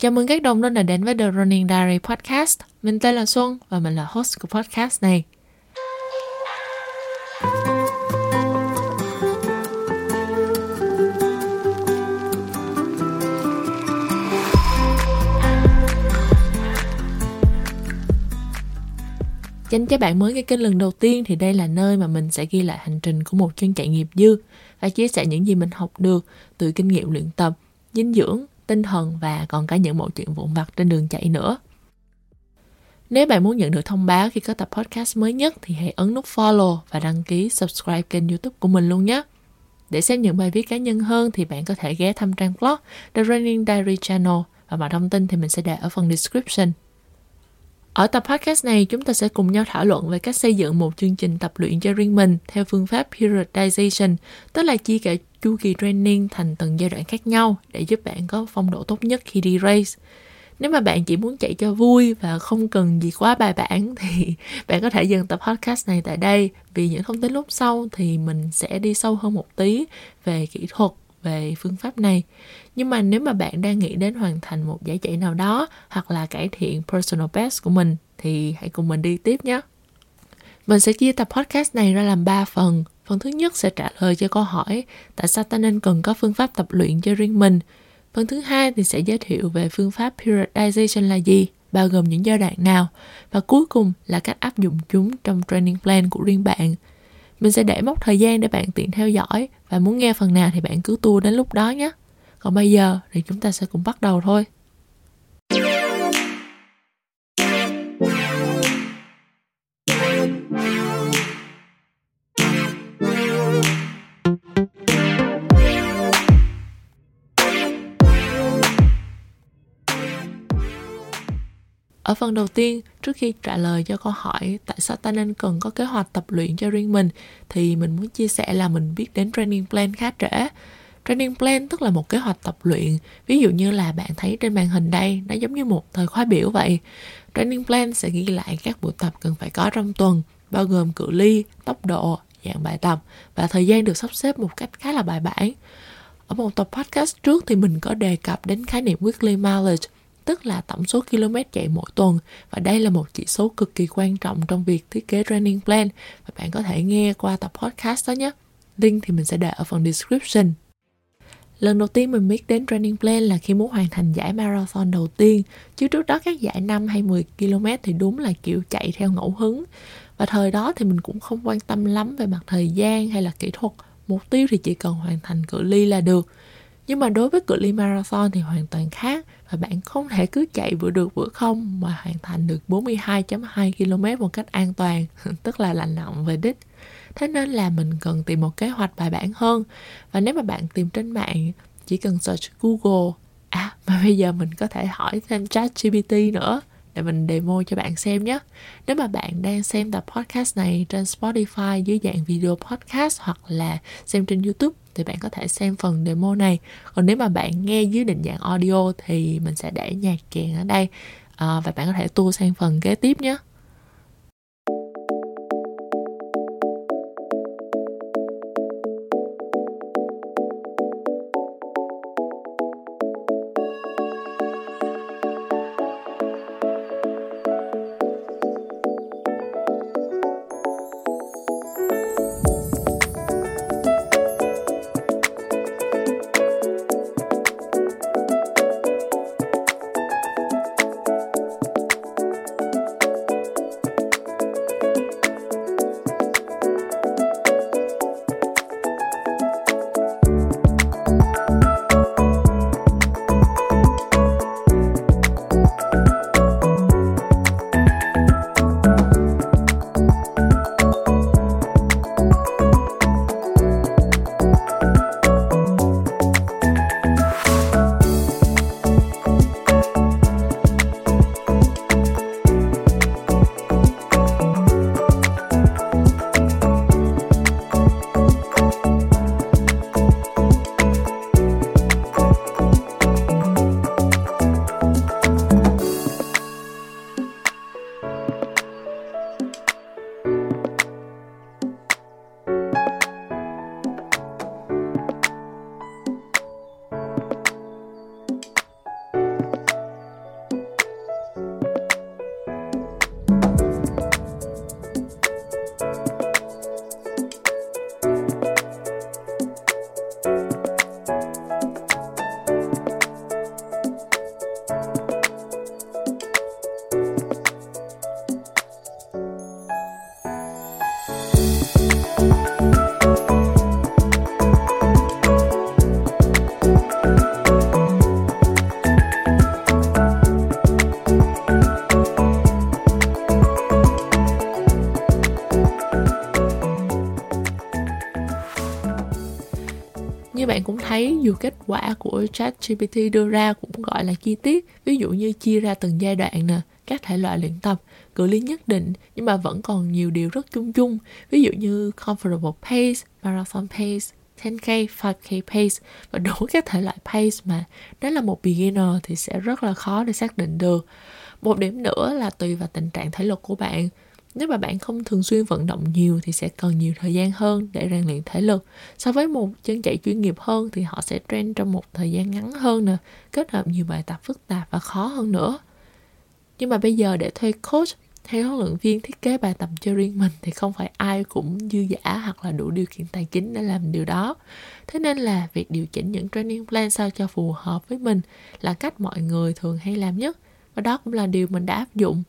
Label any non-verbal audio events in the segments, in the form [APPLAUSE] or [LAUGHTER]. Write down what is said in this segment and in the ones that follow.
Chào mừng các đồng đô đã đến với The Running Diary Podcast. Mình tên là Xuân và mình là host của podcast này. Dành cho bạn mới cái kênh lần đầu tiên thì đây là nơi mà mình sẽ ghi lại hành trình của một chân chạy nghiệp dư và chia sẻ những gì mình học được từ kinh nghiệm luyện tập, dinh dưỡng, tinh thần và còn cả những mọi chuyện vụn vặt trên đường chạy nữa. Nếu bạn muốn nhận được thông báo khi có tập podcast mới nhất thì hãy ấn nút follow và đăng ký subscribe kênh youtube của mình luôn nhé. Để xem những bài viết cá nhân hơn thì bạn có thể ghé thăm trang blog The Running Diary Channel và mọi thông tin thì mình sẽ để ở phần description. Ở tập podcast này, chúng ta sẽ cùng nhau thảo luận về cách xây dựng một chương trình tập luyện cho riêng mình theo phương pháp periodization, tức là chia cả chu kỳ training thành từng giai đoạn khác nhau để giúp bạn có phong độ tốt nhất khi đi race. Nếu mà bạn chỉ muốn chạy cho vui và không cần gì quá bài bản [LAUGHS] thì bạn có thể dừng tập podcast này tại đây. Vì những thông tin lúc sau thì mình sẽ đi sâu hơn một tí về kỹ thuật, về phương pháp này. Nhưng mà nếu mà bạn đang nghĩ đến hoàn thành một giải chạy nào đó hoặc là cải thiện personal best của mình thì hãy cùng mình đi tiếp nhé. Mình sẽ chia tập podcast này ra làm 3 phần phần thứ nhất sẽ trả lời cho câu hỏi, tại sao ta nên cần có phương pháp tập luyện cho riêng mình phần thứ hai thì sẽ giới thiệu về phương pháp periodization là gì, bao gồm những giai đoạn nào, và cuối cùng là cách áp dụng chúng trong training plan của riêng bạn mình sẽ để mốc thời gian để bạn tiện theo dõi, và muốn nghe phần nào thì bạn cứ tua đến lúc đó nhé. Còn bây giờ thì chúng ta sẽ cùng bắt đầu thôi. Ở phần đầu tiên, trước khi trả lời cho câu hỏi tại sao ta nên cần có kế hoạch tập luyện cho riêng mình, thì mình muốn chia sẻ là mình biết đến training plan khá trễ. Training plan tức là một kế hoạch tập luyện, ví dụ như là bạn thấy trên màn hình đây, nó giống như một thời khóa biểu vậy. Training plan sẽ ghi lại các buổi tập cần phải có trong tuần, bao gồm cự ly, tốc độ, dạng bài tập và thời gian được sắp xếp một cách khá là bài bản. Ở một tập podcast trước thì mình có đề cập đến khái niệm weekly mileage tức là tổng số km chạy mỗi tuần. Và đây là một chỉ số cực kỳ quan trọng trong việc thiết kế training plan. Và bạn có thể nghe qua tập podcast đó nhé. Link thì mình sẽ để ở phần description. Lần đầu tiên mình biết đến training plan là khi muốn hoàn thành giải marathon đầu tiên. Chứ trước đó các giải 5 hay 10 km thì đúng là kiểu chạy theo ngẫu hứng. Và thời đó thì mình cũng không quan tâm lắm về mặt thời gian hay là kỹ thuật. Mục tiêu thì chỉ cần hoàn thành cự ly là được. Nhưng mà đối với cự ly marathon thì hoàn toàn khác và bạn không thể cứ chạy vừa được vừa không mà hoàn thành được 42.2 km một cách an toàn, [LAUGHS] tức là lành lặn về đích. Thế nên là mình cần tìm một kế hoạch bài bản hơn. Và nếu mà bạn tìm trên mạng, chỉ cần search Google. À, [LAUGHS] mà bây giờ mình có thể hỏi thêm chat GPT nữa để mình demo cho bạn xem nhé. Nếu mà bạn đang xem tập podcast này trên Spotify dưới dạng video podcast hoặc là xem trên YouTube thì bạn có thể xem phần demo này. Còn nếu mà bạn nghe dưới định dạng audio thì mình sẽ để nhạc kèn ở đây à, và bạn có thể tua sang phần kế tiếp nhé. Bạn cũng thấy dù kết quả của ChatGPT đưa ra cũng gọi là chi tiết, ví dụ như chia ra từng giai đoạn nè, các thể loại luyện tập, cự ly nhất định nhưng mà vẫn còn nhiều điều rất chung chung, ví dụ như comfortable pace, marathon pace, 10k, 5k pace và đủ các thể loại pace mà nếu là một beginner thì sẽ rất là khó để xác định được. Một điểm nữa là tùy vào tình trạng thể lực của bạn. Nếu mà bạn không thường xuyên vận động nhiều thì sẽ cần nhiều thời gian hơn để rèn luyện thể lực. So với một chân chạy chuyên nghiệp hơn thì họ sẽ train trong một thời gian ngắn hơn nè, kết hợp nhiều bài tập phức tạp và khó hơn nữa. Nhưng mà bây giờ để thuê coach hay huấn luyện viên thiết kế bài tập cho riêng mình thì không phải ai cũng dư giả hoặc là đủ điều kiện tài chính để làm điều đó. Thế nên là việc điều chỉnh những training plan sao cho phù hợp với mình là cách mọi người thường hay làm nhất và đó cũng là điều mình đã áp dụng.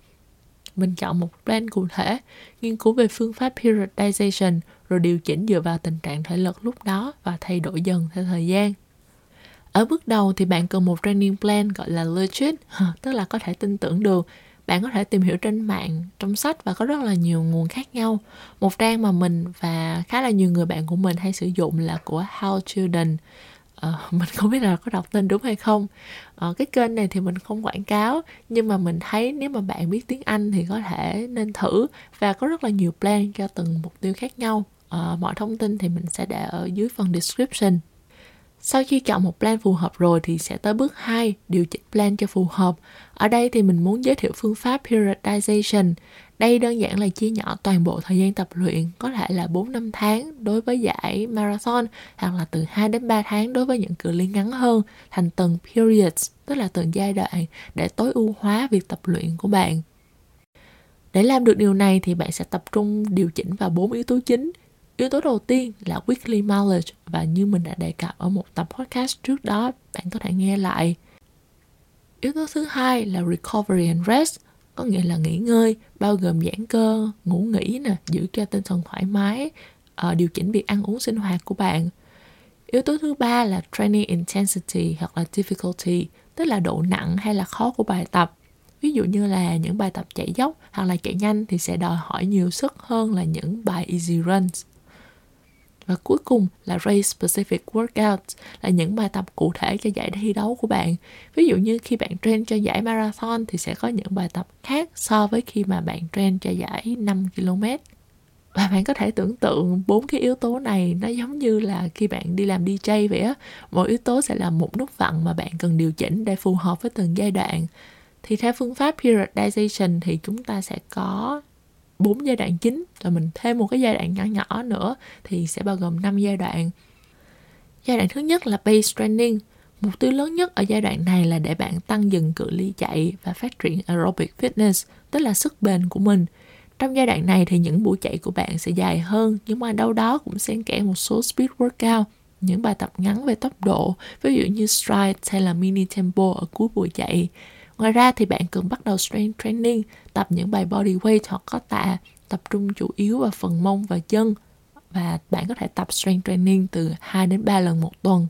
Mình chọn một plan cụ thể, nghiên cứu về phương pháp periodization rồi điều chỉnh dựa vào tình trạng thể lực lúc đó và thay đổi dần theo thời gian. Ở bước đầu thì bạn cần một training plan gọi là legit, tức là có thể tin tưởng được. Bạn có thể tìm hiểu trên mạng trong sách và có rất là nhiều nguồn khác nhau. Một trang mà mình và khá là nhiều người bạn của mình hay sử dụng là của How Children uh, mình không biết là có đọc tên đúng hay không uh, cái kênh này thì mình không quảng cáo nhưng mà mình thấy nếu mà bạn biết tiếng Anh thì có thể nên thử và có rất là nhiều plan cho từng mục tiêu khác nhau uh, mọi thông tin thì mình sẽ để ở dưới phần description sau khi chọn một plan phù hợp rồi thì sẽ tới bước 2, điều chỉnh plan cho phù hợp. Ở đây thì mình muốn giới thiệu phương pháp periodization. Đây đơn giản là chia nhỏ toàn bộ thời gian tập luyện, có thể là 4 5 tháng đối với giải marathon hoặc là từ 2 đến 3 tháng đối với những cự ly ngắn hơn thành từng periods, tức là từng giai đoạn để tối ưu hóa việc tập luyện của bạn. Để làm được điều này thì bạn sẽ tập trung điều chỉnh vào bốn yếu tố chính Yếu tố đầu tiên là weekly mileage và như mình đã đề cập ở một tập podcast trước đó, bạn có thể nghe lại. Yếu tố thứ hai là recovery and rest, có nghĩa là nghỉ ngơi, bao gồm giãn cơ, ngủ nghỉ nè, giữ cho tinh thần thoải mái, uh, điều chỉnh việc ăn uống sinh hoạt của bạn. Yếu tố thứ ba là training intensity hoặc là difficulty, tức là độ nặng hay là khó của bài tập. Ví dụ như là những bài tập chạy dốc hoặc là chạy nhanh thì sẽ đòi hỏi nhiều sức hơn là những bài easy runs. Và cuối cùng là race specific workouts là những bài tập cụ thể cho giải thi đấu của bạn. Ví dụ như khi bạn train cho giải marathon thì sẽ có những bài tập khác so với khi mà bạn train cho giải 5 km. Và bạn có thể tưởng tượng bốn cái yếu tố này nó giống như là khi bạn đi làm DJ vậy á. Mỗi yếu tố sẽ là một nút vặn mà bạn cần điều chỉnh để phù hợp với từng giai đoạn. Thì theo phương pháp periodization thì chúng ta sẽ có bốn giai đoạn chính, rồi mình thêm một cái giai đoạn nhỏ nhỏ nữa thì sẽ bao gồm 5 giai đoạn. Giai đoạn thứ nhất là base training. Mục tiêu lớn nhất ở giai đoạn này là để bạn tăng dần cự ly chạy và phát triển aerobic fitness, tức là sức bền của mình. Trong giai đoạn này thì những buổi chạy của bạn sẽ dài hơn, nhưng mà đâu đó cũng xen kẽ một số speed workout, những bài tập ngắn về tốc độ, ví dụ như stride hay là mini tempo ở cuối buổi chạy. Ngoài ra thì bạn cần bắt đầu strength training, tập những bài body weight hoặc có tạ, tập trung chủ yếu vào phần mông và chân và bạn có thể tập strength training từ 2 đến 3 lần một tuần.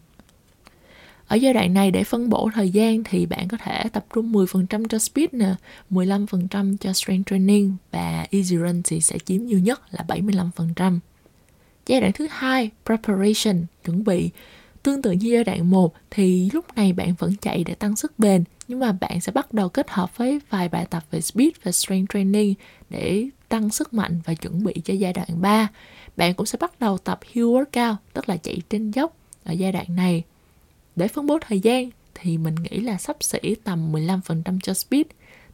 Ở giai đoạn này để phân bổ thời gian thì bạn có thể tập trung 10% cho speed nè, 15% cho strength training và easy run thì sẽ chiếm nhiều nhất là 75%. Giai đoạn thứ hai, preparation, chuẩn bị. Tương tự như giai đoạn 1 thì lúc này bạn vẫn chạy để tăng sức bền nhưng mà bạn sẽ bắt đầu kết hợp với vài bài tập về speed và strength training để tăng sức mạnh và chuẩn bị cho giai đoạn 3. Bạn cũng sẽ bắt đầu tập hill workout, tức là chạy trên dốc ở giai đoạn này. Để phân bố thời gian thì mình nghĩ là sắp xỉ tầm 15% cho speed,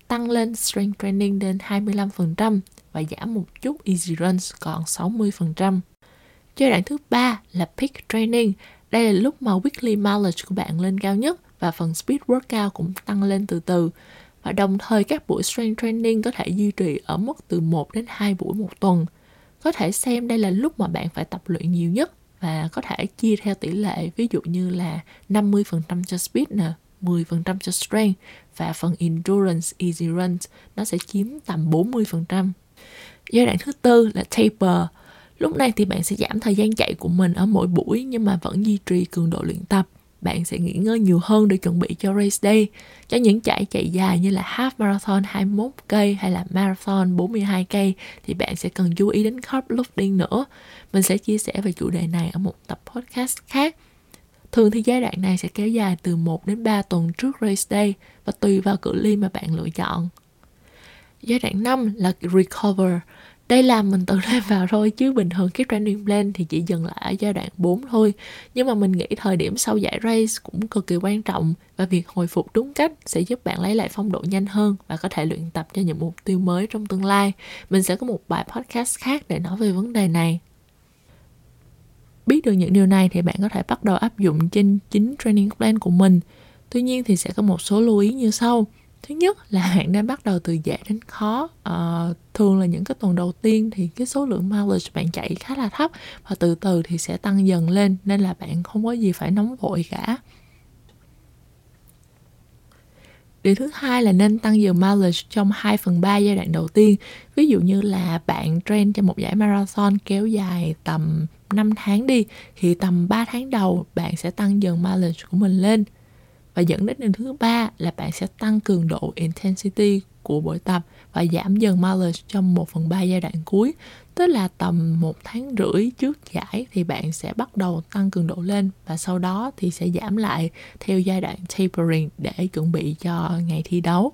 tăng lên strength training lên 25% và giảm một chút easy runs còn 60%. Giai đoạn thứ ba là peak training. Đây là lúc mà weekly mileage của bạn lên cao nhất và phần speed workout cũng tăng lên từ từ. Và đồng thời các buổi strength training có thể duy trì ở mức từ 1 đến 2 buổi một tuần. Có thể xem đây là lúc mà bạn phải tập luyện nhiều nhất và có thể chia theo tỷ lệ ví dụ như là 50% cho speed nè, 10% cho strength và phần endurance easy runs nó sẽ chiếm tầm 40%. Giai đoạn thứ tư là taper. Lúc này thì bạn sẽ giảm thời gian chạy của mình ở mỗi buổi nhưng mà vẫn duy trì cường độ luyện tập bạn sẽ nghỉ ngơi nhiều hơn để chuẩn bị cho race day. Cho những chạy chạy dài như là half marathon 21 cây hay là marathon 42 cây thì bạn sẽ cần chú ý đến carb loading nữa. Mình sẽ chia sẻ về chủ đề này ở một tập podcast khác. Thường thì giai đoạn này sẽ kéo dài từ 1 đến 3 tuần trước race day và tùy vào cự ly mà bạn lựa chọn. Giai đoạn 5 là recover. Đây là mình tự lên vào thôi chứ bình thường cái training plan thì chỉ dừng lại ở giai đoạn 4 thôi. Nhưng mà mình nghĩ thời điểm sau giải race cũng cực kỳ quan trọng và việc hồi phục đúng cách sẽ giúp bạn lấy lại phong độ nhanh hơn và có thể luyện tập cho những mục tiêu mới trong tương lai. Mình sẽ có một bài podcast khác để nói về vấn đề này biết được những điều này thì bạn có thể bắt đầu áp dụng trên chính training plan của mình tuy nhiên thì sẽ có một số lưu ý như sau thứ nhất là bạn nên bắt đầu từ dễ đến khó. À, thường là những cái tuần đầu tiên thì cái số lượng mileage bạn chạy khá là thấp và từ từ thì sẽ tăng dần lên nên là bạn không có gì phải nóng vội cả. Điều thứ hai là nên tăng giờ mileage trong 2 phần 3 giai đoạn đầu tiên. Ví dụ như là bạn train cho một giải marathon kéo dài tầm 5 tháng đi thì tầm 3 tháng đầu bạn sẽ tăng dần mileage của mình lên và dẫn đến điều thứ ba là bạn sẽ tăng cường độ intensity của buổi tập và giảm dần mileage trong 1 phần 3 giai đoạn cuối. Tức là tầm một tháng rưỡi trước giải thì bạn sẽ bắt đầu tăng cường độ lên và sau đó thì sẽ giảm lại theo giai đoạn tapering để chuẩn bị cho ngày thi đấu.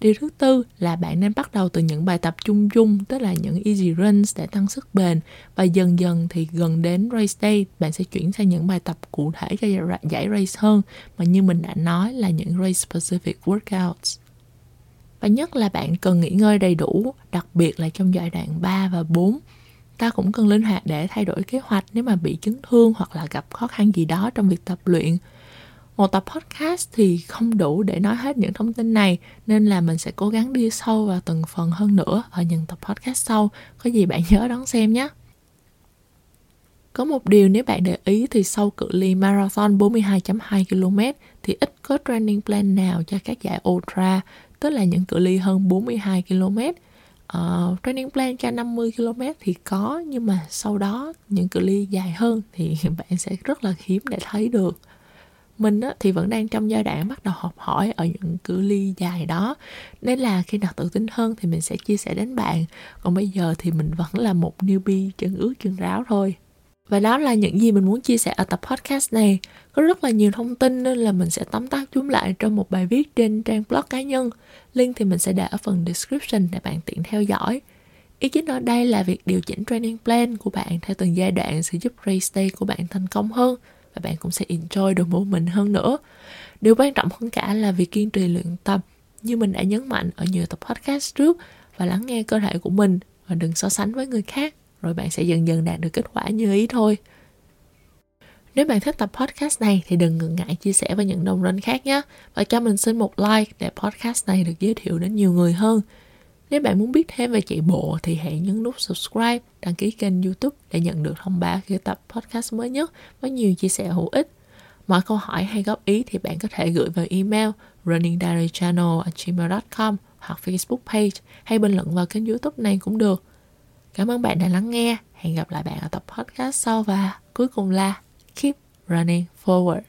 Điều thứ tư là bạn nên bắt đầu từ những bài tập chung chung, tức là những easy runs để tăng sức bền và dần dần thì gần đến race day bạn sẽ chuyển sang những bài tập cụ thể cho giải race hơn mà như mình đã nói là những race specific workouts. Và nhất là bạn cần nghỉ ngơi đầy đủ, đặc biệt là trong giai đoạn 3 và 4. Ta cũng cần linh hoạt để thay đổi kế hoạch nếu mà bị chấn thương hoặc là gặp khó khăn gì đó trong việc tập luyện một tập podcast thì không đủ để nói hết những thông tin này nên là mình sẽ cố gắng đi sâu vào từng phần hơn nữa ở những tập podcast sau. Có gì bạn nhớ đón xem nhé. Có một điều nếu bạn để ý thì sau cự ly marathon 42.2 km thì ít có training plan nào cho các giải ultra, tức là những cự ly hơn 42 km. Uh, training plan cho 50 km thì có nhưng mà sau đó những cự ly dài hơn thì [LAUGHS] bạn sẽ rất là hiếm để thấy được mình á, thì vẫn đang trong giai đoạn bắt đầu học hỏi ở những cự ly dài đó. Nên là khi nào tự tin hơn thì mình sẽ chia sẻ đến bạn. Còn bây giờ thì mình vẫn là một newbie chân ướt chân ráo thôi. Và đó là những gì mình muốn chia sẻ ở tập podcast này. Có rất là nhiều thông tin nên là mình sẽ tóm tắt chúng lại trong một bài viết trên trang blog cá nhân. Link thì mình sẽ để ở phần description để bạn tiện theo dõi. Ý chính ở đây là việc điều chỉnh training plan của bạn theo từng giai đoạn sẽ giúp race day của bạn thành công hơn và bạn cũng sẽ enjoy được một mình hơn nữa. Điều quan trọng hơn cả là việc kiên trì luyện tập. Như mình đã nhấn mạnh ở nhiều tập podcast trước, và lắng nghe cơ thể của mình, và đừng so sánh với người khác, rồi bạn sẽ dần dần đạt được kết quả như ý thôi. Nếu bạn thích tập podcast này, thì đừng ngần ngại chia sẻ với những đồng minh khác nhé. Và cho mình xin một like để podcast này được giới thiệu đến nhiều người hơn nếu bạn muốn biết thêm về chạy bộ thì hãy nhấn nút subscribe, đăng ký kênh youtube để nhận được thông báo khi tập podcast mới nhất với nhiều chia sẻ hữu ích. Mọi câu hỏi hay góp ý thì bạn có thể gửi vào email runningdiarychannel@gmail.com hoặc Facebook page hay bình luận vào kênh youtube này cũng được. Cảm ơn bạn đã lắng nghe. Hẹn gặp lại bạn ở tập podcast sau và cuối cùng là keep running forward.